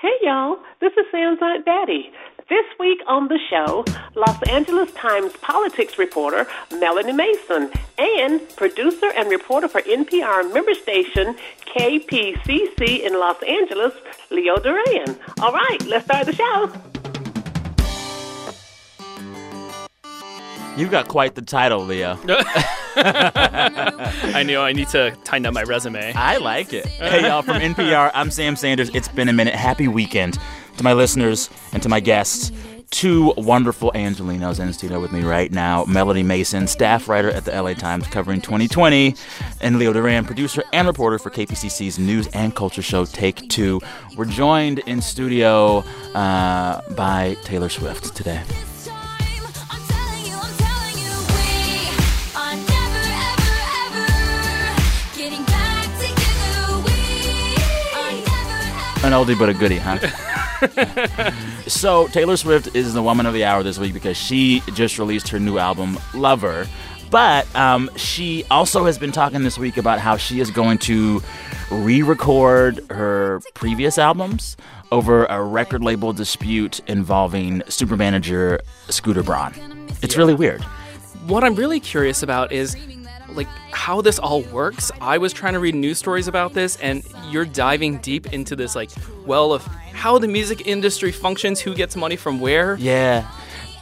Hey y'all, this is Sam's Aunt Betty. This week on the show, Los Angeles Times politics reporter Melanie Mason and producer and reporter for NPR member station KPCC in Los Angeles, Leo Duran. All right, let's start the show. You've got quite the title, Leo. I know I need to tighten up my resume. I like it. Hey, y'all, from NPR, I'm Sam Sanders. It's been a minute. Happy weekend to my listeners and to my guests. Two wonderful Angelinos in studio with me right now. Melanie Mason, staff writer at the LA Times covering 2020, and Leo Duran, producer and reporter for KPCC's news and culture show Take Two. We're joined in studio uh, by Taylor Swift today. An oldie but a goodie, huh? so Taylor Swift is the woman of the hour this week because she just released her new album, Lover. But um, she also has been talking this week about how she is going to re-record her previous albums over a record label dispute involving super manager Scooter Braun. It's really weird. What I'm really curious about is like how this all works. I was trying to read news stories about this, and you're diving deep into this like well of how the music industry functions, who gets money from where. Yeah.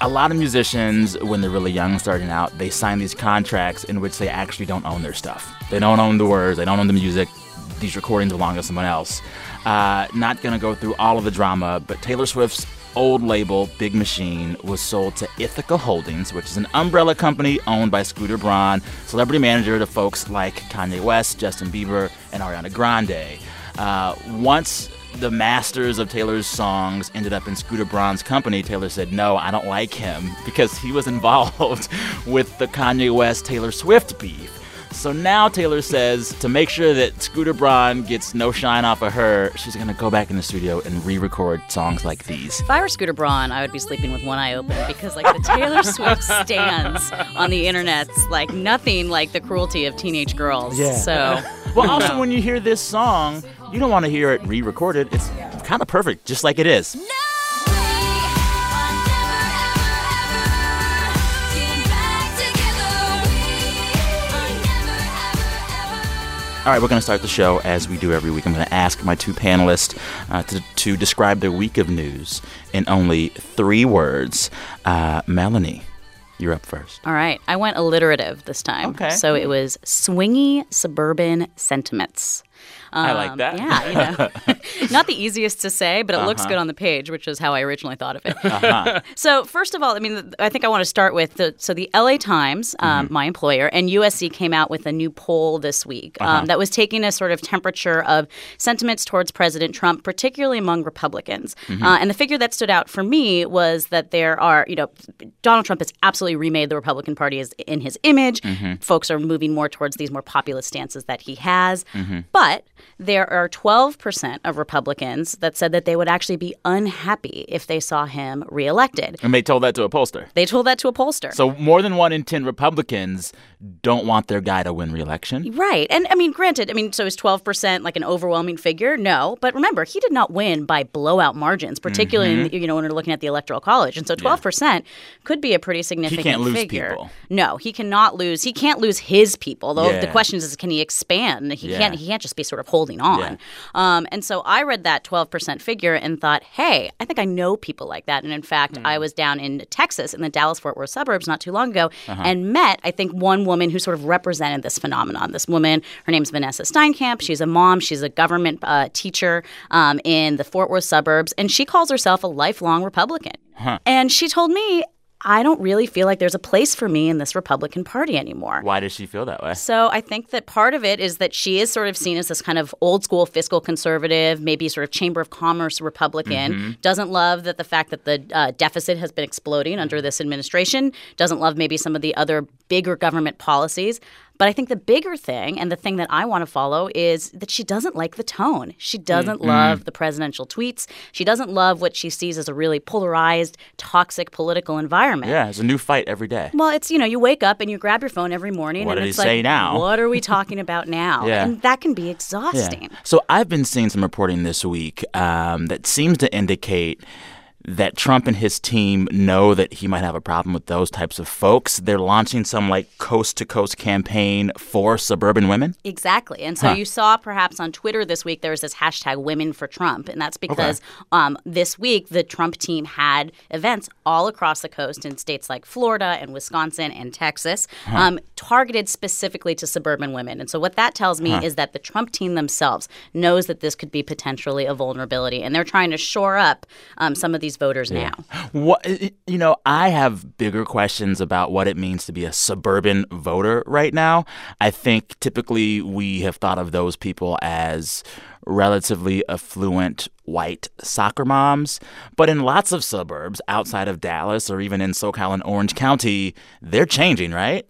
A lot of musicians, when they're really young, starting out, they sign these contracts in which they actually don't own their stuff. They don't own the words, they don't own the music. These recordings belong to someone else. Uh, not gonna go through all of the drama, but Taylor Swift's old label, Big Machine, was sold to Ithaca Holdings, which is an umbrella company owned by Scooter Braun, celebrity manager to folks like Kanye West, Justin Bieber, and Ariana Grande. Uh, once the masters of Taylor's songs ended up in Scooter Braun's company, Taylor said, No, I don't like him because he was involved with the Kanye West Taylor Swift beef. So now Taylor says to make sure that Scooter Braun gets no shine off of her, she's going to go back in the studio and re record songs like these. If I were Scooter Braun, I would be sleeping with one eye open because, like, the Taylor Swift stands on the internet's like nothing like the cruelty of teenage girls. Yeah. So. Well, also, when you hear this song, you don't want to hear it re recorded. It's kind of perfect, just like it is. All right, we're going to start the show as we do every week. I'm going to ask my two panelists uh, to, to describe their week of news in only three words. Uh, Melanie, you're up first. All right. I went alliterative this time. Okay. So it was swingy suburban sentiments. I like Um, that. Yeah, you know, not the easiest to say, but it looks Uh-huh. good on the page, which is how I originally thought of it. so first of all, I mean, I think I want to start with the so the L.A. Times, um, Mm-hmm. my employer, and USC came out with a new poll this week um, Uh-huh. that was taking a sort of temperature of sentiments towards President Trump, particularly among Republicans. Mm-hmm. Uh, and the figure that stood out for me was that there are, you know, Donald Trump has absolutely remade the Republican Party as in his image. Mm-hmm. Folks are moving more towards these more populist stances that he has, Mm-hmm. but there are 12% of Republicans that said that they would actually be unhappy if they saw him reelected. And they told that to a pollster. They told that to a pollster. So more than one in 10 Republicans don't want their guy to win re-election. Right. And I mean, granted, I mean, so is 12% like an overwhelming figure? No. But remember, he did not win by blowout margins, particularly, Mm-hmm. in, you know, when we're looking at the Electoral College. And so 12% could be a pretty significant lose figure. people. No, he cannot lose. He can't lose his people. Though the question is, can he expand? He Yeah. can't he can't just be sort of holding on. Yeah. Um, and so I read that 12% figure and thought, hey, I think I know people like that. And in fact, Hmm. I was down in Texas in the Dallas Fort Worth suburbs not too long ago Uh-huh. and met, I think, one woman who sort of represented this phenomenon. This woman, her name's Vanessa Steinkamp. She's a mom, she's a government uh, teacher um, in the Fort Worth suburbs, and she calls herself a lifelong Republican. And she told me, I don't really feel like there's a place for me in this Republican Party anymore. Why does she feel that way? So I think that part of it is that she is sort of seen as this kind of old school fiscal conservative, maybe sort of Chamber of Commerce Republican. Doesn't love that the fact that the uh, deficit has been exploding under this administration. Doesn't love maybe some of the other bigger government policies. But I think the bigger thing and the thing that I want to follow is that she doesn't like the tone. She doesn't love the presidential tweets. She doesn't love what she sees as a really polarized, toxic political environment. Yeah, it's a new fight every day. Well, it's you know you wake up and you grab your phone every morning What and did it's he like, say now? What are we talking about now? Yeah. And that can be exhausting. So I've been seeing some reporting this week um, that seems to indicate that Trump and his team know that he might have a problem with those types of folks. They're launching some like coast to coast campaign for suburban women. Exactly. And so you saw perhaps on Twitter this week there was this hashtag women for Trump. And that's because um, this week the Trump team had events all across the coast in states like Florida and Wisconsin and Texas um, targeted specifically to suburban women. And so what that tells me is that the Trump team themselves knows that this could be potentially a vulnerability. And they're trying to shore up um, some of these voters now. What you know, I have bigger questions about what it means to be a suburban voter right now. I think typically we have thought of those people as relatively affluent white soccer moms, but in lots of suburbs outside of Dallas or even in SoCal and Orange County, they're changing, right?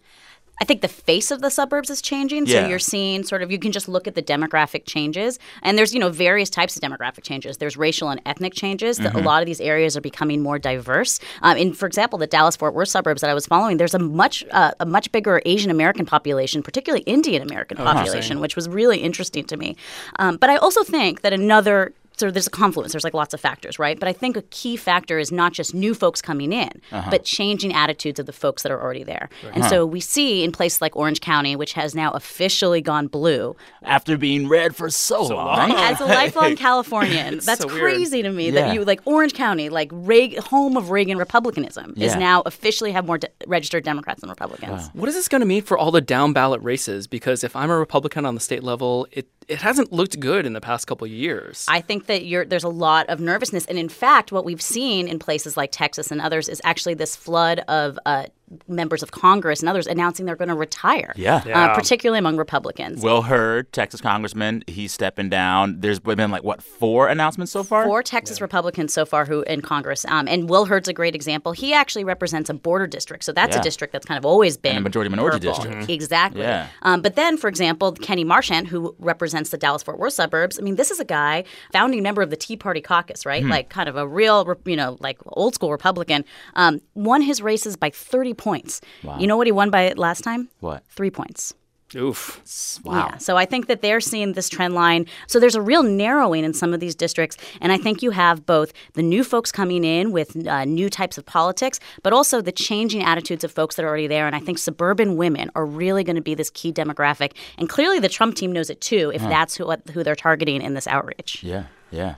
I think the face of the suburbs is changing. Yeah. So you're seeing sort of you can just look at the demographic changes, and there's you know various types of demographic changes. There's racial and ethnic changes. Mm-hmm. That A lot of these areas are becoming more diverse. Um, in for example, the Dallas Fort Worth suburbs that I was following, there's a much uh, a much bigger Asian American population, particularly Indian American Uh-huh. population, which was really interesting to me. Um, but I also think that another so there's a confluence. There's like lots of factors, right? But I think a key factor is not just new folks coming in, Uh-huh. but changing attitudes of the folks that are already there. And so we see in places like Orange County, which has now officially gone blue, After being red for so, long. as a lifelong Californian, that's so weird. crazy to me Yeah. that you like Orange County, like Reagan, home of Reagan Republicanism, is now officially have more de- registered Democrats than Republicans. What is this going to mean for all the down ballot races? Because if I'm a Republican on the state level, it, it hasn't looked good in the past couple of years. I think that there's a lot of nervousness, and in fact, what we've seen in places like Texas and others is actually this flood of uh, members of Congress and others announcing they're going to retire. Yeah. Uh, particularly among Republicans. Will Hurd, Texas congressman, he's stepping down. There's been like what four announcements so far? Four Texas Republicans so far who in Congress, um, and Will Hurd's a great example. He actually represents a border district, so that's Yeah. a district that's kind of always been a majority minority purple. district. Exactly. Yeah. Um, but then, for example, Kenny Marchant, who represents the Dallas Fort Worth suburbs. I mean, this is a guy, founding member of the Tea Party caucus, right? Hmm. Like kind of a real, you know, like old school Republican. Um, won his races by 30 points. You know what he won by last time? What? Three points. Oof. Wow. Yeah. So I think that they're seeing this trend line. So there's a real narrowing in some of these districts. And I think you have both the new folks coming in with uh, new types of politics, but also the changing attitudes of folks that are already there. And I think suburban women are really going to be this key demographic. And clearly the Trump team knows it too, if that's who, what, who they're targeting in this outreach. Yeah, yeah.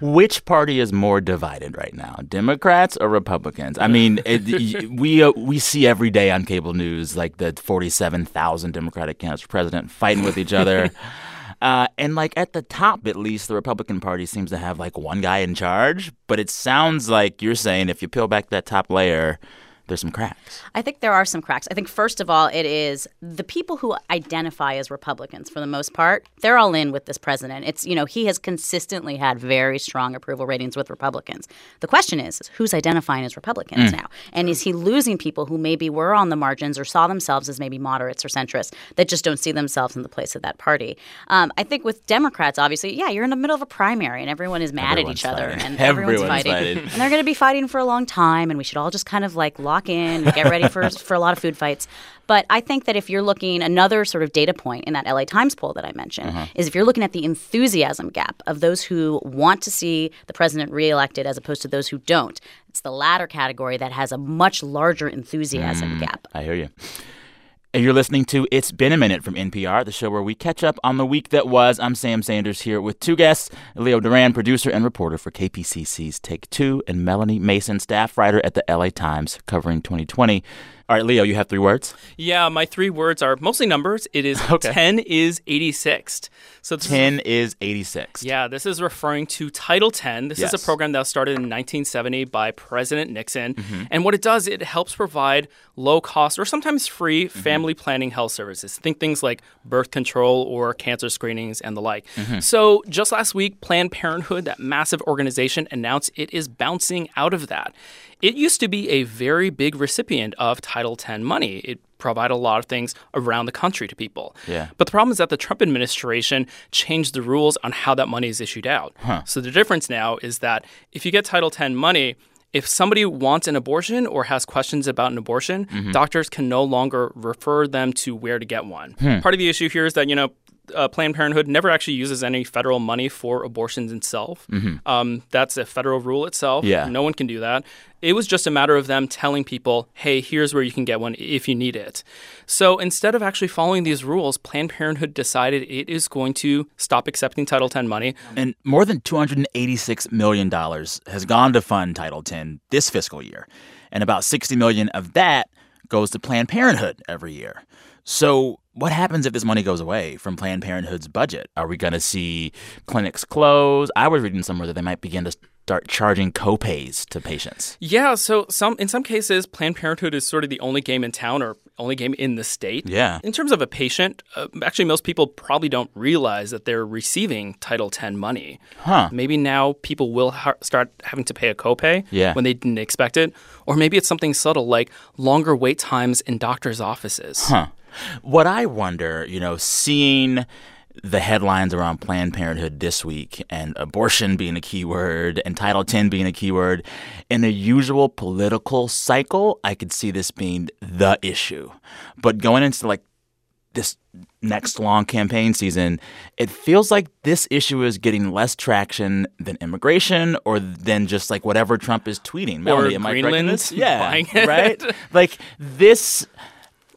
Which party is more divided right now, Democrats or Republicans? I mean, it, we uh, we see every day on cable news like the forty-seven thousand Democratic candidates for president fighting with each other, uh, and like at the top, at least, the Republican Party seems to have like one guy in charge. But it sounds like you're saying if you peel back that top layer, there's some cracks. I think there are some cracks. I think, first of all, it is the people who identify as Republicans, for the most part, they're all in with this president. It's, you know, he has consistently had very strong approval ratings with Republicans. The question is, is who's identifying as Republicans now? And is he losing people who maybe were on the margins or saw themselves as maybe moderates or centrists that just don't see themselves in the place of that party? Um, I think with Democrats, obviously, yeah, you're in the middle of a primary and everyone is mad Everyone's at each other and Everyone's everyone's fighting. fighting. and they're going to be fighting for a long time and we should all just kind of like lock in get ready for for a lot of food fights. But i think that if you're looking another sort of data point in that la times poll that i mentioned uh-huh. is if you're looking at the enthusiasm gap of those who want to see the president reelected as opposed to those who don't it's the latter category that has a much larger enthusiasm mm, gap. I hear you. You're listening to It's Been a Minute from NPR, the show where we catch up on the week that was. I'm Sam Sanders here with two guests Leo Duran, producer and reporter for KPCC's Take Two, and Melanie Mason, staff writer at the LA Times, covering 2020. All right, Leo, you have three words. Yeah, my three words are mostly numbers. It is 10 is 86th. So this is 10 is 86. Yeah, this is referring to Title 10. This is a program that was started in 1970 by President Nixon. Mm-hmm. And what it does, it helps provide low cost or sometimes free Mm-hmm. family planning health services. Think things like birth control or cancer screenings and the like. Mm-hmm. So just last week, Planned Parenthood, that massive organization, announced it is bouncing out of that. It used to be a very big recipient of Title X money. It provide a lot of things around the country to people. Yeah. But the problem is that the Trump administration changed the rules on how that money is issued out. So the difference now is that if you get Title X money, if somebody wants an abortion or has questions about an abortion, mm-hmm. doctors can no longer refer them to where to get one. Hmm. Part of the issue here is that, you know, uh, Planned Parenthood never actually uses any federal money for abortions itself. Um, that's a federal rule itself. Yeah. No one can do that. It was just a matter of them telling people, hey, here's where you can get one if you need it. So instead of actually following these rules, Planned Parenthood decided it is going to stop accepting Title X money. And more than $286 million has gone to fund Title X this fiscal year. And about 60 million of that goes to Planned Parenthood every year. So, what happens if this money goes away from Planned Parenthood's budget? Are we going to see clinics close? I was reading somewhere that they might begin to start charging copays to patients. Yeah, so some in some cases, Planned Parenthood is sort of the only game in town or only game in the state. Yeah. In terms of a patient, uh, actually, most people probably don't realize that they're receiving Title X money. Huh. Maybe now people will ha- start having to pay a copay Yeah. when they didn't expect it, or maybe it's something subtle like longer wait times in doctors' offices. Huh. What I wonder, you know, seeing the headlines around Planned Parenthood this week and abortion being a keyword and Title X being a keyword, in a usual political cycle, I could see this being the issue. But going into like this next long campaign season, it feels like this issue is getting less traction than immigration or than just like whatever Trump is tweeting. Melanie, am I correct Greenland this? Yeah, right. Like this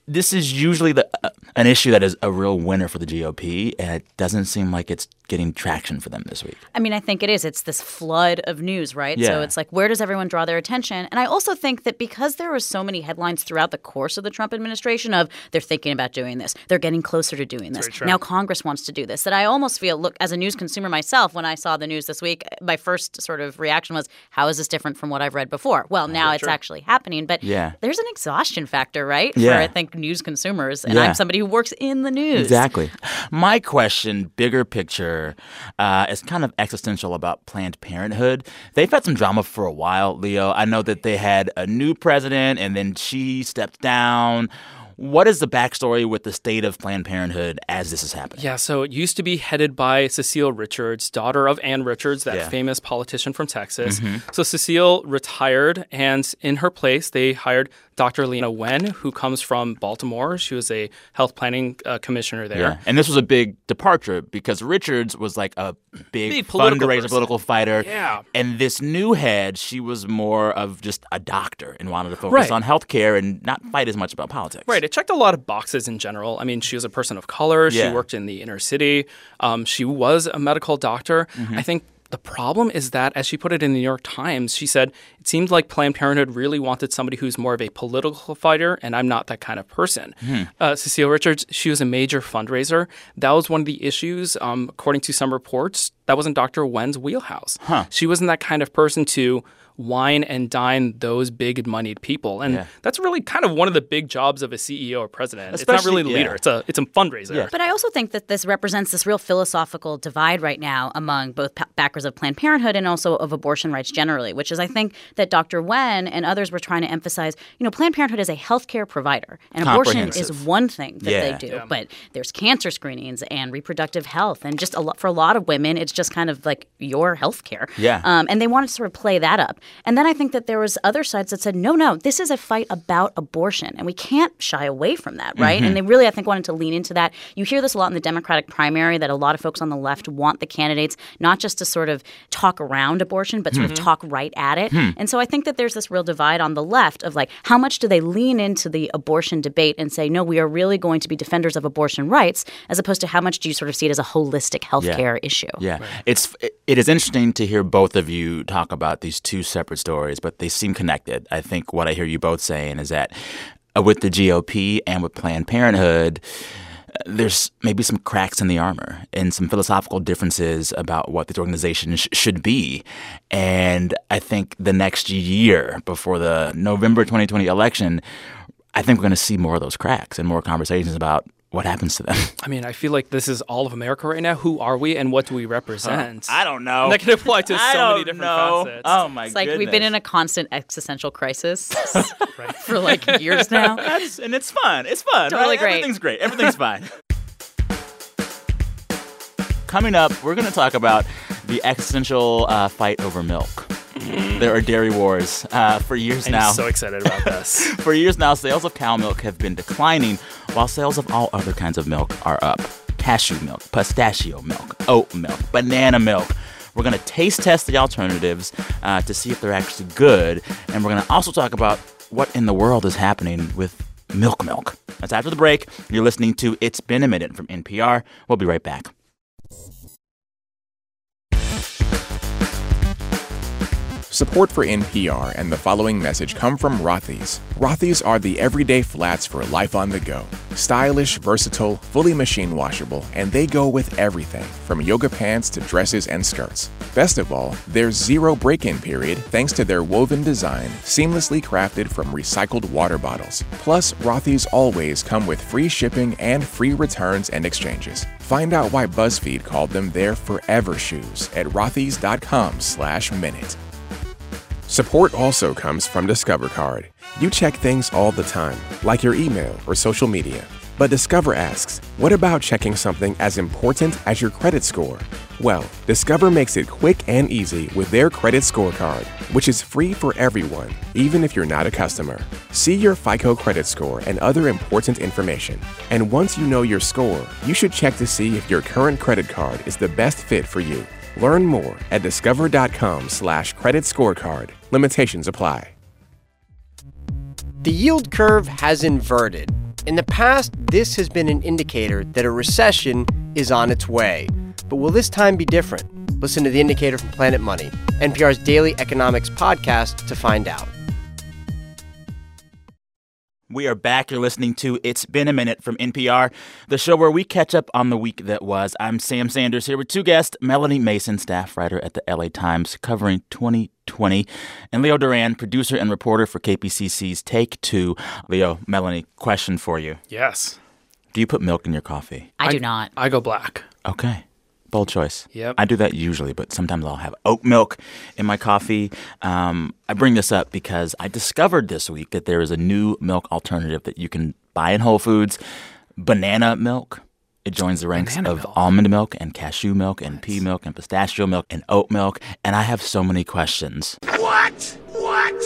this is usually the uh, an issue that is a real winner for the GOP, and it doesn't seem like it's getting traction for them this week. I mean, I think it is. It's this flood of news, right? Yeah. So it's like, where does everyone draw their attention? And I also think that because there were so many headlines throughout the course of the Trump administration of they're thinking about doing this, they're getting closer to doing this. Now Congress wants to do this. That I almost feel, look, as a news consumer myself, when I saw the news this week, my first sort of reaction was, how is this different from what I've read before? Well, now it's actually happening, but Yeah. there's an exhaustion factor, right? Yeah. For I think news consumers, and Yeah. I'm somebody who works in the news. Exactly. My question, bigger picture, uh, is kind of existential about Planned Parenthood. They've had some drama for a while, Leo. I know that they had a new president and then she stepped down. What is the backstory with the state of Planned Parenthood as this is happening? Yeah, so it used to be headed by Cecile Richards, daughter of Ann Richards, that Yeah. famous politician from Texas. So Cecile retired, and in her place, they hired Dr. Leana Wen, who comes from Baltimore. She was a health planning uh, commissioner there. Yeah. And this was a big departure because Richards was like a big, Big political fundraiser, person. political fighter. Yeah. And this new head, she was more of just a doctor and wanted to focus Right. on healthcare and not fight as much about politics. Right. It checked a lot of boxes in general. I mean, she was a person of color. Yeah. She worked in the inner city. Um, she was a medical doctor. Mm-hmm. I think the problem is that, as she put it in the New York Times, she said, it seemed like Planned Parenthood really wanted somebody who's more of a political fighter, and I'm not that kind of person. Hmm. Uh, Cecile Richards, she was a major fundraiser. That was one of the issues, um, according to some reports. That wasn't Dr. Wen's wheelhouse. She wasn't that kind of person to wine and dine those big moneyed people. And Yeah. that's really kind of one of the big jobs of a CEO or president. it's not really the leader. yeah. It's a it's a fundraiser. Yeah. But I also think that this represents this real philosophical divide right now among both backers of Planned Parenthood and also of abortion rights generally, which is I think that Dr. Wen and others were trying to emphasize, you know, Planned Parenthood is a healthcare provider and abortion is one thing that Yeah. they do, but there's cancer screenings and reproductive health and just a lot for a lot of women it's just kind of like your healthcare. Yeah. Um, and they wanted to sort of play that up. And then I think that there was other sides that said, no, no, this is a fight about abortion, and we can't shy away from that, right? Mm-hmm. And they really, I think, wanted to lean into that. You hear this a lot in the Democratic primary that a lot of folks on the left want the candidates not just to sort of talk around abortion, but sort Hmm. of talk right at it. And so I think that there's this real divide on the left of like, how much do they lean into the abortion debate and say, no, we are really going to be defenders of abortion rights, as opposed to how much do you sort of see it as a holistic healthcare issue? Yeah, it's it, it is interesting to hear both of you talk about these two separate stories, but they seem connected. I think what I hear you both saying is that uh, with the GOP and with Planned Parenthood, uh, there's maybe some cracks in the armor and some philosophical differences about what these organizations sh- should be. And I think the next year before the November 2020 election, I think we're going to see more of those cracks and more conversations about what happens to them? I mean, I feel like this is all of America right now. Who are we and what do we represent? I don't know. And that can apply to so many different know. facets. Oh my god. It's like we've been in a constant existential crisis for like years now. That's, and it's fun. It's fun. Totally right? great. Everything's great. Everything's fine. Coming up, we're going to talk about the existential uh, fight over milk. There are dairy wars uh, for years now. I'm so excited about this. For years now, sales of cow milk have been declining, while sales of all other kinds of milk are up. Cashew milk, pistachio milk, oat milk, banana milk. We're going to taste test the alternatives uh, to see if they're actually good. And we're going to also talk about what in the world is happening with milk milk. That's after the break. You're listening to It's Been a Minute from NPR. We'll be right back. Support for NPR and the following message come from Rothy's. Rothy's are the everyday flats for life on the go. Stylish, versatile, fully machine washable, and they go with everything from yoga pants to dresses and skirts. Best of all, there's zero break in period thanks to their woven design, seamlessly crafted from recycled water bottles. Plus, Rothy's always come with free shipping and free returns and exchanges. Find out why BuzzFeed called them their forever shoes at rothys.com slash minute. Support also comes from Discover Card. You check things all the time, like your email or social media. But Discover asks, what about checking something as important as your credit score? Well, Discover makes it quick and easy with their credit scorecard, which is free for everyone, even if you're not a customer. See your FICO credit score and other important information. And once you know your score, you should check to see if your current credit card is the best fit for you. Learn more at discover.com slash credit scorecard. Limitations apply. The yield curve has inverted. In the past, this has been an indicator that a recession is on its way. But will this time be different? Listen to The Indicator from Planet Money, NPR's daily economics podcast, to find out. We are back. You're listening to It's Been a Minute from NPR, the show where we catch up on the week that was. I'm Sam Sanders here with two guests Melanie Mason, staff writer at the LA Times, covering 2020, and Leo Duran, producer and reporter for KPCC's Take Two. Leo, Melanie, question for you yes. Do you put milk in your coffee? I do not. I go black. Okay. Bold choice. Yep. I do that usually, but sometimes I'll have oat milk in my coffee. Um, I bring this up because I discovered this week that there is a new milk alternative that you can buy in Whole Foods banana milk. It joins the ranks Banana of milk. almond milk and cashew milk and pea milk and pistachio milk and oat milk. And I have so many questions. What? What?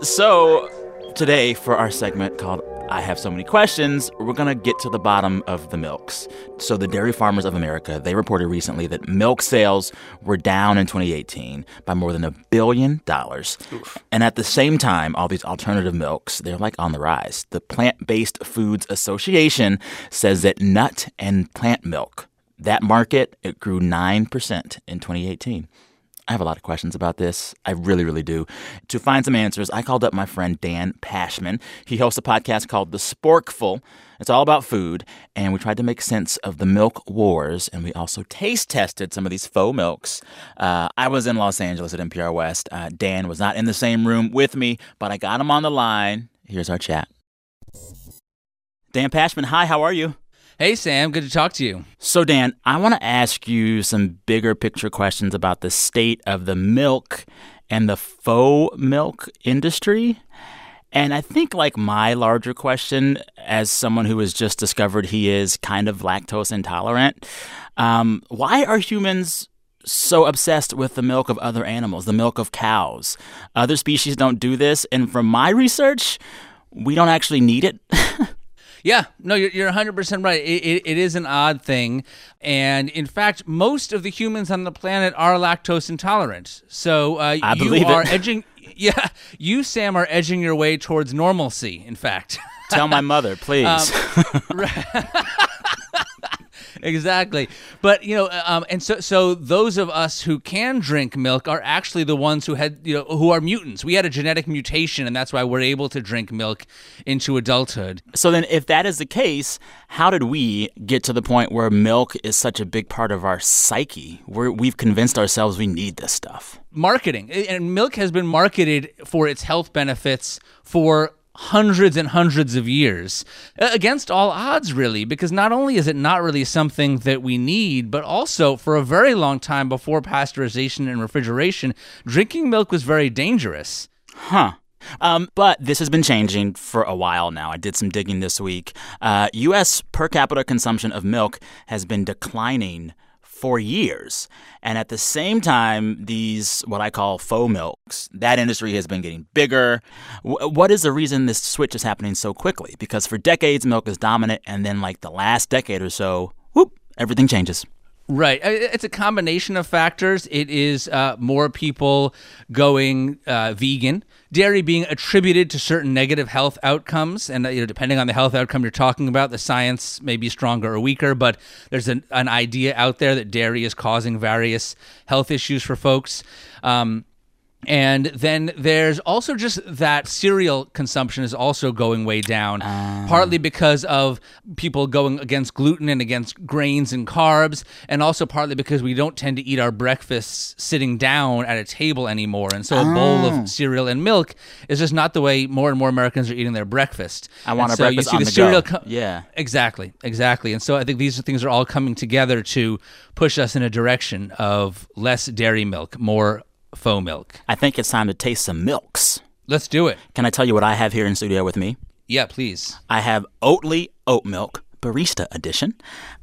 so, today, for our segment called I Have So Many Questions, we're going to get to the bottom of the milks. So, the Dairy Farmers of America, they reported recently that milk sales were down in 2018 by more than a billion dollars. And at the same time, all these alternative milks, they're like on the rise. The Plant Based Foods Association says that nut and plant milk, that market, it grew 9% in 2018. I have a lot of questions about this. I really, really do. To find some answers, I called up my friend Dan Pashman. He hosts a podcast called The Sporkful. It's all about food, and we tried to make sense of the milk wars, and we also taste tested some of these faux milks. Uh, I was in Los Angeles at NPR West. Uh, Dan was not in the same room with me, but I got him on the line. Here's our chat. Dan Pashman, hi, how are you? Hey, Sam. Good to talk to you. So, Dan, I want to ask you some bigger picture questions about the state of the milk and the faux milk industry. And I think, like, my larger question, as someone who has just discovered he is kind of lactose intolerant, um, why are humans so obsessed with the milk of other animals, the milk of cows? Other species don't do this. And from my research, we don't actually need it. Yeah, no, you're, you're 100% right. It, it, it is an odd thing. And in fact, most of the humans on the planet are lactose intolerant. So uh, I you believe it. are edging. Yeah, you, Sam, are edging your way towards normalcy, in fact. Tell my mother, please. exactly. But you know, um, and so so those of us who can drink milk are actually the ones who had you know who are mutants. We had a genetic mutation, and that's why we're able to drink milk into adulthood. So then, if that is the case, how did we get to the point where milk is such a big part of our psyche? Where we've convinced ourselves we need this stuff. marketing and milk has been marketed for its health benefits for hundreds and hundreds of years uh, against all odds really because not only is it not really something that we need but also for a very long time before pasteurization and refrigeration drinking milk was very dangerous Huh. Um, but this has been changing for a while now. I did some digging this week. Uh, U.S. per capita consumption of milk has been declining for years. And at the same time, these, what I call faux milks, that industry has been getting bigger. W- what is the reason this switch is happening so quickly? Because for decades, milk is dominant. And then, like the last decade or so, whoop, everything changes. Right. It's a combination of factors. It is uh, more people going uh, vegan, dairy being attributed to certain negative health outcomes. And, uh, you know, depending on the health outcome you're talking about, the science may be stronger or weaker, but there's an, an idea out there that dairy is causing various health issues for folks. Um, and then there's also just that cereal consumption is also going way down, ah. partly because of people going against gluten and against grains and carbs, and also partly because we don't tend to eat our breakfasts sitting down at a table anymore. And so a bowl of ah. cereal and milk is just not the way more and more Americans are eating their breakfast. I want And a so you breakfast see on the the cereal go. co- Yeah. Exactly, exactly. And so I think these things are all coming together to push us in a direction of less dairy milk, more faux milk. I think it's time to taste some milks. Let's do it. Can I tell you what I have here in studio with me? Yeah, please. I have Oatly oat milk, barista edition.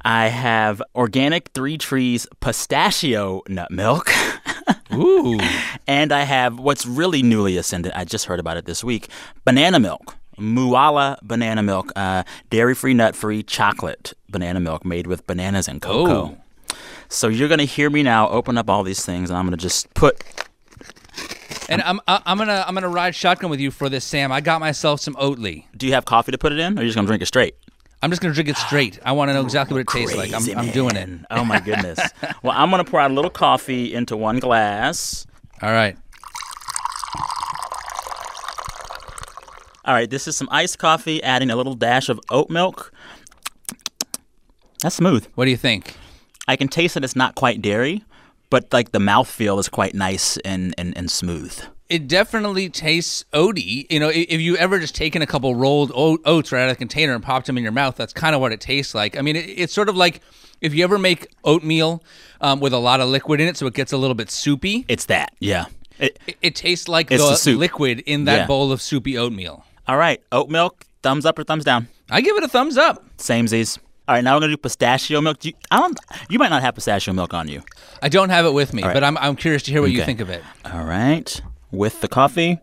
I have organic Three Trees pistachio nut milk. Ooh. and I have what's really newly ascended. I just heard about it this week banana milk. Mooala banana milk, uh, dairy free, nut free chocolate banana milk made with bananas and cocoa. Oh. So you're going to hear me now open up all these things, and I'm going to just put And I'm I'm gonna I'm gonna ride shotgun with you for this, Sam. I got myself some Oatly. Do you have coffee to put it in, or are you just going to drink it straight? I'm just gonna drink it straight. I want to know exactly what it tastes like. I'm I'm doing it. Oh my goodness. well, I'm going to pour out a little coffee into one glass. All right. All right, this is some iced coffee, adding a little dash of oat milk. That's smooth. What do you think? I can taste that it's not quite dairy, but like the mouthfeel is quite nice and, and, and smooth. It definitely tastes oaty. You know, if you ever just taken a couple rolled oats right out of the container and popped them in your mouth, that's kind of what it tastes like. I mean, it, it's sort of like if you ever make oatmeal um, with a lot of liquid in it, so it gets a little bit soupy. It's that, yeah. It, It, it tastes like the, the liquid in that Yeah. bowl of soupy oatmeal. all right, oat milk, thumbs up or thumbs down? I give it a thumbs up. Samesies. All right, now we're gonna do pistachio milk. Do you, I don't. You might not have pistachio milk on you. I don't have it with me, right. but I'm, I'm curious to hear what you think of it. All right, with the coffee.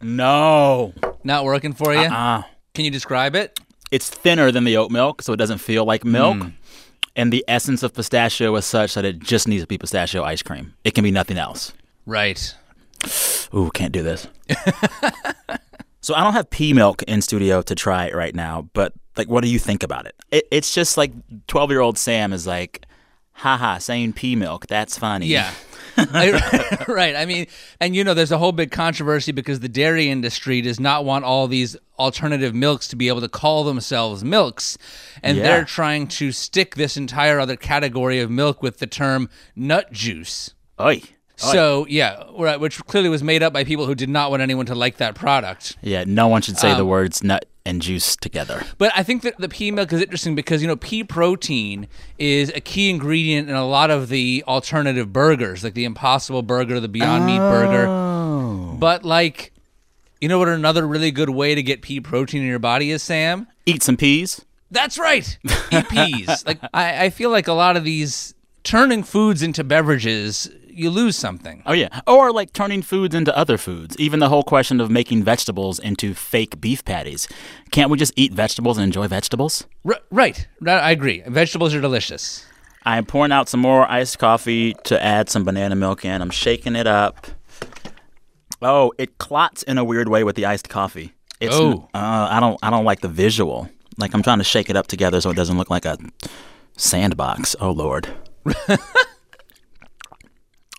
No, Not working for you? uh, Can you describe it? it's thinner than the oat milk, so it doesn't feel like milk. And the essence of pistachio is such that it just needs to be pistachio ice cream. It can be nothing else. Right. Ooh, can't do this. so I don't have pea milk in studio to try it right now, but like, what do you think about it? it it's just like twelve year old Sam is like, haha, saying pea milk. That's funny. Yeah. I- right. I mean, and you know, there's a whole big controversy because the dairy industry does not want all these alternative milks to be able to call themselves milks. And Yeah. they're trying to stick this entire other category of milk with the term nut juice. So, yeah, right, which clearly was made up by people who did not want anyone to like that product. Yeah, no one should say the Um, words nut and juice together. But I think that the pea milk is interesting because, you know, pea protein is a key ingredient in a lot of the alternative burgers, like the Impossible Burger, the Beyond Meat Burger. But, like, you know what another really good way to get pea protein in your body is, Sam? Eat some peas. That's right. Eat peas. like, I, I feel like a lot of these turning foods into beverages, you lose something. Oh yeah, or like turning foods into other foods. Even the whole question of making vegetables into fake beef patties. Can't we just eat vegetables and enjoy vegetables? R- right. I agree. Vegetables are delicious. I am pouring out some more iced coffee to add some banana milk in. I'm shaking it up. Oh, it clots in a weird way with the iced coffee. It's, Oh. uh, I don't. I don't like the visual. Like I'm trying to shake it up together so it doesn't look like a sandbox. Oh lord.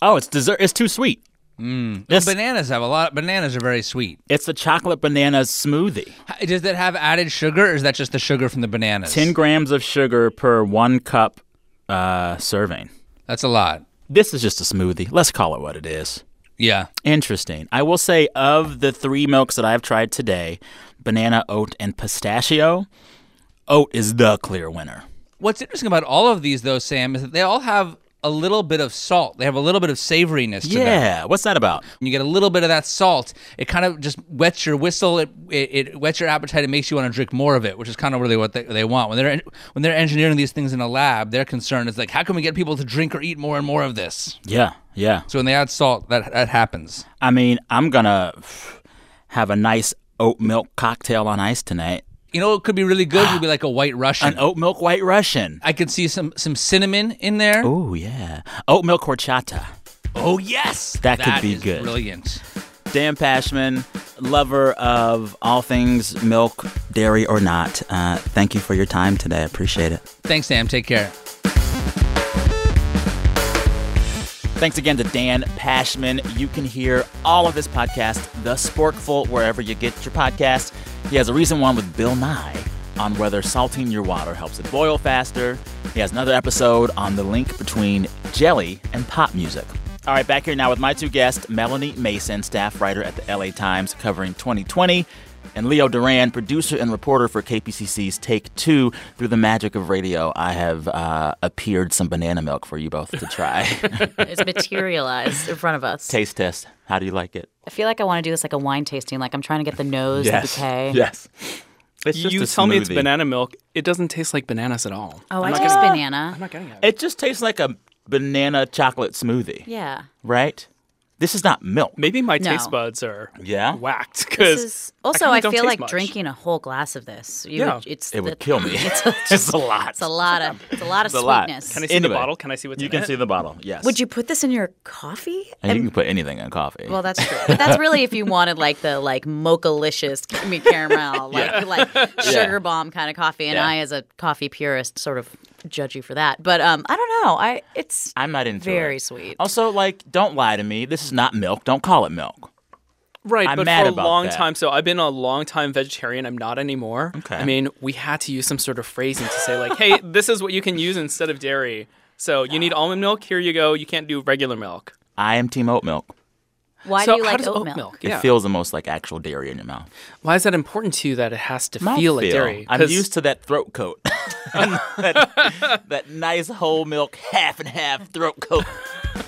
oh, it's dessert. It's too sweet. This- bananas have a lot. Bananas are very sweet. It's a chocolate banana smoothie. H- Does that have added sugar, or is that just the sugar from the bananas? 10 grams of sugar per one cup uh, serving. That's a lot. This is just a smoothie. Let's call it what it is. Yeah. Interesting. I will say, of the three milks that I've tried today banana, oat, and pistachio oat is the clear winner. What's interesting about all of these, though, Sam, is that they all have a little bit of salt. They have a little bit of savoriness to them. Yeah. What's that about? When you get a little bit of that salt, it kind of just wets your whistle. It, it, it whets your appetite. It makes you want to drink more of it, which is kind of really what they, they want. When they're when they're engineering these things in a lab, their concern is like, how can we get people to drink or eat more and more of this? Yeah. Yeah. So when they add salt, that that happens. I mean, I'm going to have a nice oat milk cocktail on ice tonight. You know, it could be really good. Would be like a White Russian. An oat milk white Russian. I could see some some cinnamon in there. Oh, yeah. Oat milk horchata. Oh yes, That could be is good. Brilliant. Dan Pashman, lover of all things milk, dairy, or not. Uh, thank you for your time today. I appreciate it. Thanks, Sam. Take care. Thanks again to Dan Pashman. You can hear all of this podcast, The Sporkful, wherever you get your podcast. He has a recent one with Bill Nye on whether salting your water helps it boil faster. He has another episode on the link between jelly and pop music. All right, back here now with my two guests, Melanie Mason, staff writer at the LA Times covering 2020, and Leo Duran, producer and reporter for KPCC's Take Two. Through the magic of radio, I have uh, appeared some banana milk for you both to try. It's materialized in front of us. Taste test. How do you like it? I feel like I want to do this like a wine tasting. Like I'm trying to get the nose, the bouquet. Yes. It's just you a tell me it's banana milk. It doesn't taste like bananas at all. Oh, I I'm not taste banana. I'm not getting it. It just tastes like a banana chocolate smoothie, Yeah. right? This is not milk. Maybe my No. taste buds are Yeah? whacked because also kinda I, feel like much. drinking a whole glass of this. You Yeah. would, it's It would the- kill me. It's a, It's a lot. It's a lot of it's a lot of It's a lot. sweetness. Can I see Anyway, the bottle? Can I see what's in it? You in can it? see the bottle, yes. Would you put this in your coffee? And you can put anything in coffee. Well, that's true. But that's really if you wanted like the like mocha-licious I mean, caramel, like like sugar bomb kind of coffee. And Yeah. I, as a coffee purist, sort of judge you for that. But um, I don't know. I it's I'm not into very it. sweet. Also, like, don't lie to me. This is not milk. Don't call it milk. Right, I'm but mad for a long that. time, so I've been a long time vegetarian. I'm not anymore. Okay. I mean, we had to use some sort of phrasing to say like, "Hey, this is what you can use instead of dairy." So you need almond milk. Here you go. You can't do regular milk. I am team oat milk. Why so do you like does oat oat milk? milk? It Yeah. feels the most like actual dairy in your mouth. Why is that important to you that it has to feel like Mouthfeel. dairy? I'm used to that throat coat. that, that nice whole milk, half and half throat coat.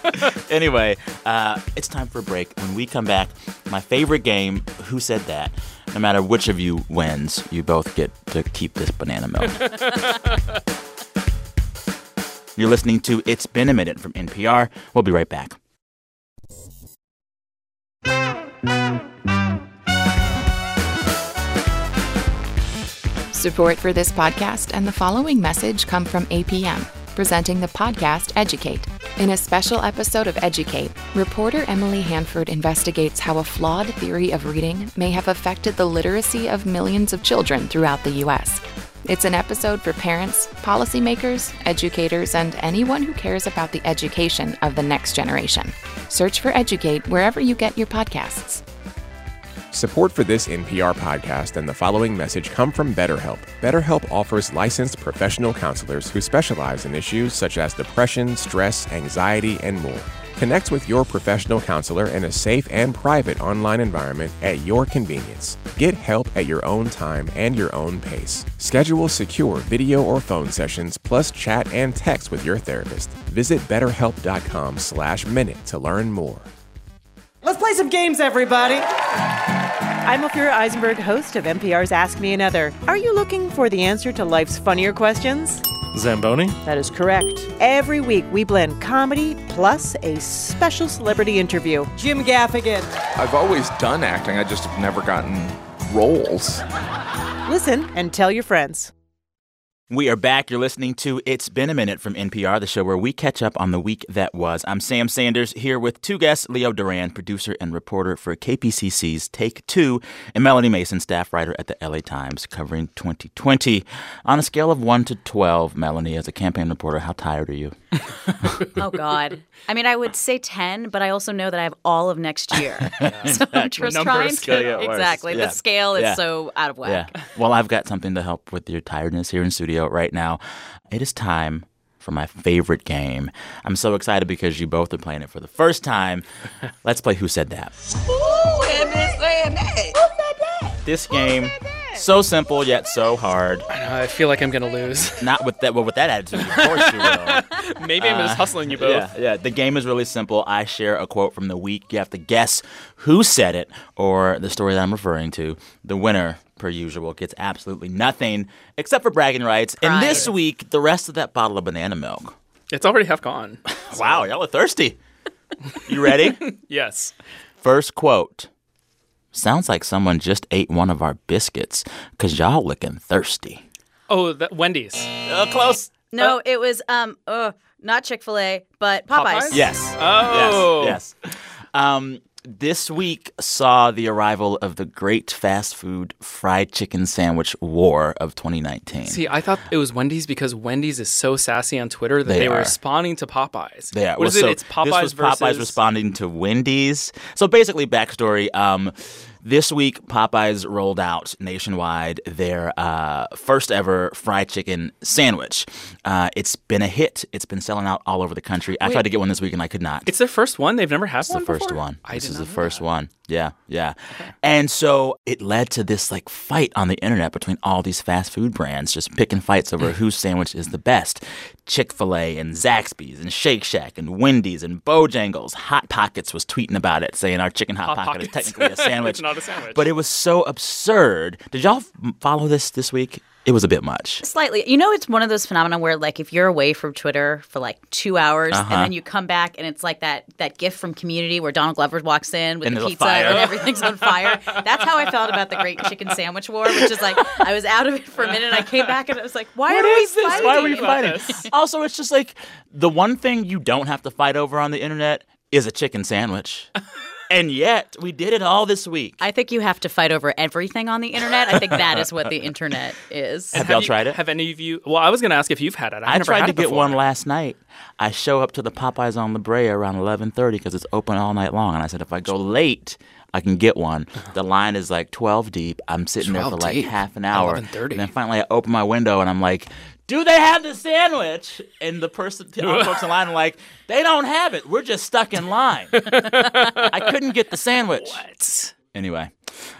anyway, uh, it's time for a break. When we come back, my favorite game, Who Said That? No matter which of you wins, you both get to keep this banana milk. You're listening to It's Been a Minute from NPR. We'll be right back. Support for this podcast and the following message come from APM, presenting the podcast Educate. In a special episode of Educate, reporter Emily Hanford investigates how a flawed theory of reading may have affected the literacy of millions of children throughout the U.S. It's an episode for parents, policymakers, educators, and anyone who cares about the education of the next generation. Search for Educate wherever you get your podcasts. Support for this NPR podcast and the following message come from BetterHelp. BetterHelp offers licensed professional counselors who specialize in issues such as depression, stress, anxiety, and more. Connect with your professional counselor in a safe and private online environment at your convenience. Get help at your own time and your own pace. Schedule secure video or phone sessions plus chat and text with your therapist. Visit betterhelp.com slash minute to learn more. Let's play some games, everybody. I'm Ophira Eisenberg, host of NPR's Ask Me Another. Are you looking for the answer to life's funnier questions? Zamboni? That is correct. Every week, we blend comedy plus a special celebrity interview. Jim Gaffigan. I've always done acting, I just have never gotten roles. Listen and tell your friends. We are back. You're listening to It's Been a Minute from NPR, the show where we catch up on the week that was. I'm Sam Sanders here with two guests Leo Duran, producer and reporter for KPCC's Take Two, and Melanie Mason, staff writer at the LA Times, covering 2020. On a scale of 1 to 12, Melanie, as a campaign reporter, how tired are you? Oh God. I mean, I would say ten, but I also know that I have all of next year. So I'm just Number trying scale to get exactly. Yeah. The scale is Yeah. so out of whack. Yeah. Well, I've got something to help with your tiredness here in studio right now. It is time for my favorite game. I'm so excited because you both are playing it for the first time. Let's play Who Said That. This game, so simple yet so hard. I know. I feel like I'm gonna lose. Not with that, well, with that attitude, of course you will. Maybe I'm just uh, hustling you both. Yeah, yeah. The game is really simple. I share a quote from the week. You have to guess who said it or the story that I'm referring to. The winner, per usual, gets absolutely nothing except for bragging rights. And this week, the rest of that bottle of banana milk. It's already half gone. Wow, y'all are thirsty. You ready? yes. First quote. Sounds like someone just ate one of our biscuits because y'all looking thirsty. Oh, that Wendy's. Uh, close. No, it was um, uh, not Chick Fil A, but Popeyes. Popeyes? Yes. Oh. Yes. Yes. Um, this week saw the arrival of the great fast food fried chicken sandwich war of 2019. See, I thought it was Wendy's because Wendy's is so sassy on Twitter that They they, were responding to Popeyes. They are. What is Well, it? so It's Popeyes This was versus Popeyes responding to Wendy's. So basically, backstory. Um, this week, Popeyes rolled out nationwide their uh, first ever fried chicken sandwich. Uh, it's been a hit. It's been selling out all over the country. I tried to get one this week and I could not. It's their first one. They've never had It's one the first before? one. I this is the first that. one. Yeah, yeah. And so it led to this like fight on the internet between all these fast food brands just picking fights over whose sandwich is the best. Chick-fil-A and Zaxby's and Shake Shack and Wendy's and Bojangles. Hot Pockets was tweeting about it saying our chicken hot, Hot pocket is technically a sandwich. It's a sandwich. But it was so absurd. Did y'all f- follow this this week? It was a bit much. Slightly. You know, it's one of those phenomena where, like, if you're away from Twitter for like two hours Uh-huh. and then you come back and it's like that that gif from Community where Donald Glover walks in with And the pizza fire. and everything's on fire. That's how I felt about the Great Chicken Sandwich War, which is like I was out of it for a minute. and I came back and I was like, why What are is we this? fighting? Why are we fighting? Also, it's just like the one thing you don't have to fight over on the internet is a chicken sandwich. and yet, we did it all this week. I think you have to fight over everything on the internet. I think that is what the internet is. Have y'all you- tried it? Have any of you? Well, I was going to ask if you've had it. I've I never tried had to it get before. one last night. I show up to the Popeyes on La Brea around 11:30 because it's open all night long, and I said if I go late, I can get one. The line is like 12 deep. I'm sitting there for like deep? half an At hour, 11:30. and then finally I open my window and I'm like. Do they have the sandwich? And the person, the other folks in line are like, they don't have it. We're just stuck in line. I couldn't get the sandwich. What? Anyway,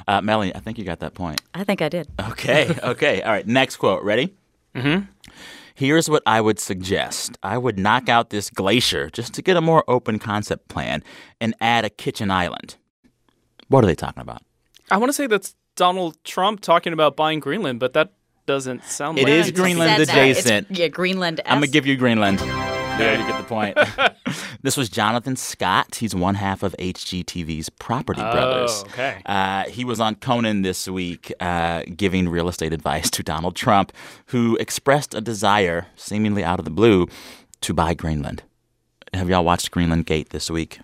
uh, Melanie, I think you got that point. I think I did. Okay, okay. All right, next quote. Ready? Mm-hmm. Here's what I would suggest I would knock out this glacier just to get a more open concept plan and add a kitchen island. What are they talking about? I want to say that's Donald Trump talking about buying Greenland, but that doesn't sound It like is it. Greenland Said adjacent. yeah, Greenland. I'm going to give you Greenland. There you get the point. this was Jonathan Scott. He's one half of HGTV's Property Brothers. Oh, okay. Uh, he was on Conan this week uh, giving real estate advice to Donald Trump, who expressed a desire, seemingly out of the blue, to buy Greenland. Have y'all watched Greenland Gate this week?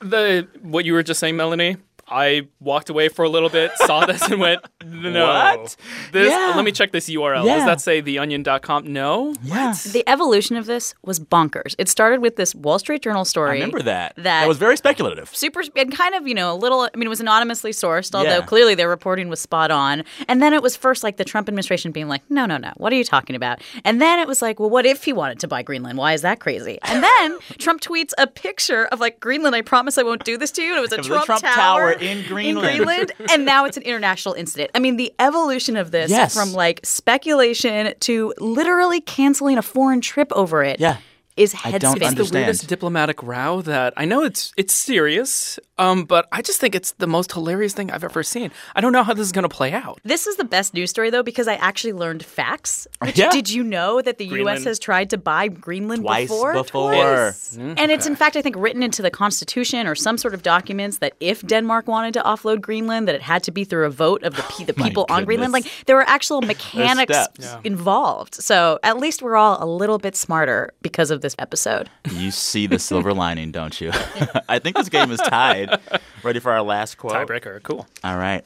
The what you were just saying, Melanie. I walked away for a little bit, saw this, and went, "No, What? This. Yeah. Let me check this URL. Yeah. Does that say theonion.com? No. Yeah. The evolution of this was bonkers. It started with this Wall Street Journal story. I remember that. That, was very speculative. super and kind of you know a little. I mean, it was anonymously sourced, although Yeah. clearly their reporting was spot on. And then it was first like the Trump administration being like, "No, no, no, what are you talking about?" And then it was like, "Well, what if he wanted to buy Greenland? Why is that crazy?" And then Trump tweets a picture of like Greenland. I promise I won't do this to you. And it was a, It was a Trump, Trump tower, tower in Greenland. Greenland, and now it's an international incident. I mean, the evolution of this Yes. from like speculation to literally canceling a foreign trip over it. Yeah. Is I don't spinning. It's the weirdest diplomatic row that I know it's it's serious, um, but I just think it's the most hilarious thing I've ever seen. I don't know how this is going to play out. This is the best news story though because I actually learned facts. Which, Yeah. Did you know that the U.S. Has tried to buy Greenland Twice before? before. Twice. And it's in fact I think written into the Constitution or some sort of documents that if Denmark wanted to offload Greenland, that it had to be through a vote of the pe- the people on Greenland. Like there were actual mechanics steps. Yeah. involved. So at least we're all a little bit smarter because of this episode. You see the silver lining, don't you? I think this game is tied. Ready for our last quote? Tiebreaker, cool. All right.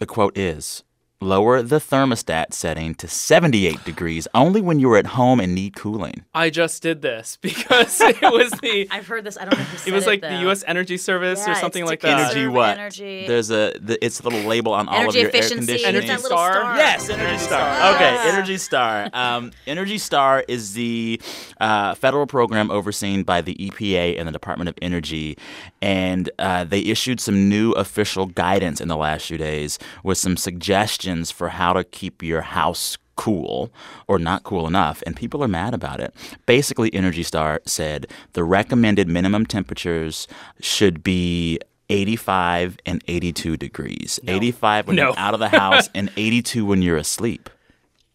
The quote is lower the thermostat setting to 78 degrees only when you're at home and need cooling. I just did this because it was the. I've heard this. I don't know if you said It was like though. the U.S. Energy Service Yeah, or something to like that. Energy what? energy. There's a the, it's a little label on all of your efficiency. air conditioning. Energy Star? star. Yes, Energy Star. Okay, Energy Star. Um, Energy Star is the uh, federal program overseen by the EPA and the Department of Energy, and uh, they issued some new official guidance in the last few days with some suggestions for how to keep your house cool or not cool enough and people are mad about it basically energy star said the recommended minimum temperatures should be 85 and 82 degrees 85 when No. you're out of the house and 82 when you're asleep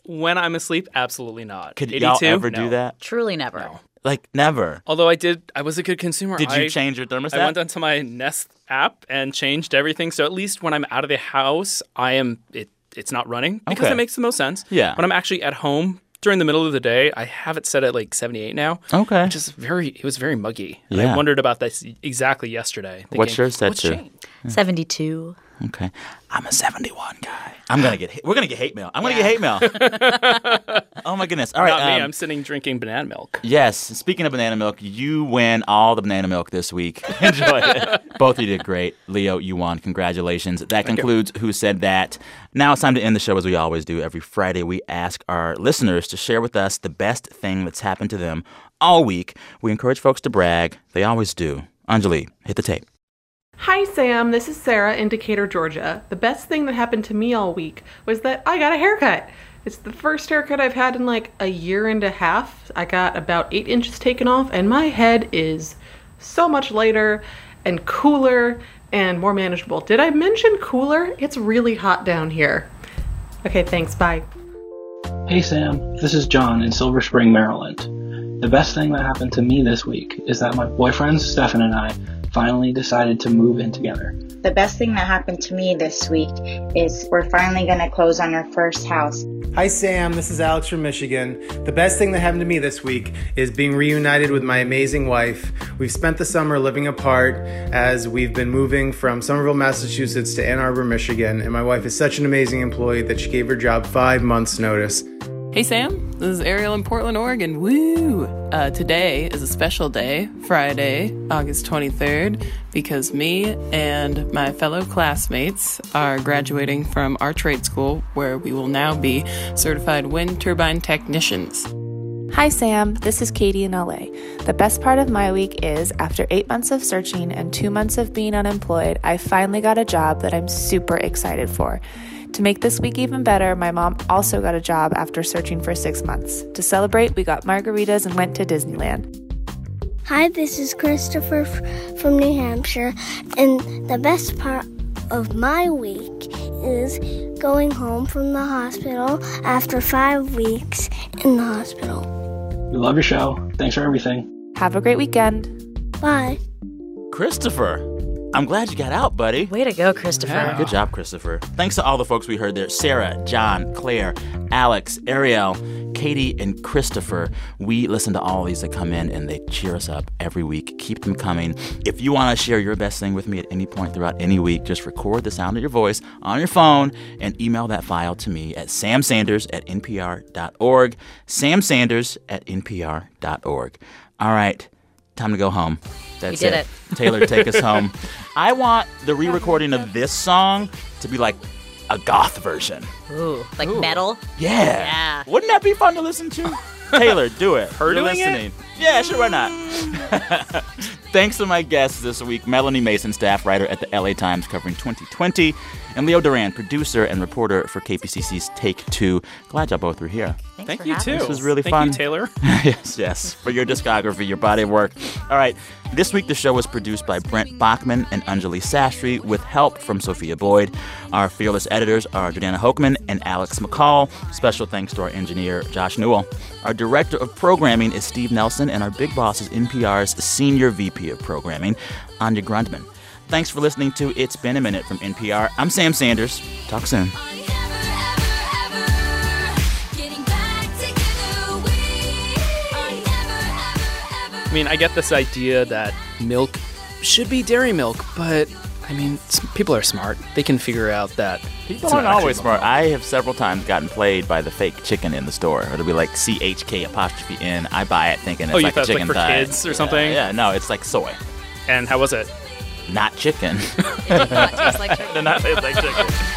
When I'm asleep, absolutely not. could 82? y'all ever do that Truly never. like never Although I did, I was a good consumer. did you I- change your thermostat I went onto my Nest app and changed everything. So at least when I'm out of the house, I am it. It's not running because Okay. it makes the most sense. Yeah. When I'm actually at home during the middle of the day, I have it set at like 78 now. Okay. Which is very. It was very muggy. And Yeah. I wondered about this exactly yesterday. What's thinking, yours set "What's to?" changed?" 72. okay i'm a 71 guy i'm gonna get we're gonna get hate mail i'm gonna get hate mail oh my goodness all right Not me. um, I'm sitting drinking banana milk. Yes. Speaking of banana milk, you win all the banana milk this week. Enjoy it. Both of you did great. Leo, you won. Congratulations. That concludes Who Said That. Now it's time to end the show as we always do. Every Friday, we ask our listeners to share with us the best thing that's happened to them all week. We encourage folks to brag. They always do. Anjali, hit the tape. Hi, Sam. This is Sarah in Decatur, Georgia. The best thing that happened to me all week was that I got a haircut. It's the first haircut I've had in like a year and a half. I got about eight inches taken off, and my head is so much lighter and cooler and more manageable. Did I mention cooler? It's really hot down here. Okay, thanks. Bye. Hey Sam, this is John in Silver Spring, Maryland. The best thing that happened to me this week is that my boyfriend Stefan and I finally decided to move in together. The best thing that happened to me this week is we're finally going to close on our first house. Hi, Sam. This is Alex from Michigan. The best thing that happened to me this week is being reunited with my amazing wife. We've spent the summer living apart as we've been moving from Somerville, Massachusetts to Ann Arbor, Michigan. And my wife is such an amazing employee that she gave her job five months' notice. Hey Sam, this is Ariel in Portland, Oregon. Woo! Uh, today is a special day, Friday, August 23rd, because me and my fellow classmates are graduating from our trade school where we will now be certified wind turbine technicians. Hi, Sam. This is Katie in LA. The best part of my week is after eight months of searching and two months of being unemployed, I finally got a job that I'm super excited for. To make this week even better, my mom also got a job after searching for six months. To celebrate, we got margaritas and went to Disneyland. Hi, this is Christopher from New Hampshire, and the best part of my week is going home from the hospital after five weeks in the hospital. We love your show. Thanks for everything. Have a great weekend. Bye. Christopher. I'm glad you got out, buddy. Way to go, Christopher. Good job, Christopher. Thanks to all the folks we heard there Sarah, John, Claire, Alex, Ariel, Katie, and Christopher. We listen to all these that come in and they cheer us up every week. Keep them coming. If you want to share your best thing with me at any point throughout any week, just record the sound of your voice on your phone and email that file to me at samsanders at npr.org. samsanders at npr.org. All right. Time to go home. That's did it. Taylor, take us home. I want the re recording of this song to be like a goth version. Ooh, like metal? Yeah. Yeah. Wouldn't that be fun to listen to? Taylor, do it. Her You're doing it? listening. Yeah, sure, why not? Thanks to my guests this week Melanie Mason, staff writer at the LA Times covering 2020, and Leo Duran, producer and reporter for KPCC's Take Two. Glad y'all both were here. Thank you too. This was really Thank fun. you, Taylor. yes, yes, for your discography, your body of work. All right, this week the show was produced by Brent Baughman and Anjali Sastry with help from Sophia Boyd. Our fearless editors are Jordana Hochman and Alex McCall. Special thanks to our engineer, Josh Newell. Our director of programming is Steve Nelson, and our big boss is NPR's senior VP of programming, Anya Grundman. Thanks for listening to It's Been a Minute from NPR. I'm Sam Sanders. Talk soon. I mean, I get this idea that milk should be dairy milk, but I mean, people are smart. They can figure out that. People aren't always smart. I have several times gotten played by the fake chicken in the store. It'll be like C H K apostrophe N. I buy it thinking it's oh, like a chicken like for thigh. kids or something. Yeah, yeah, no, it's like soy. And how was it? Not chicken. it did not taste like chicken. did not taste like chicken.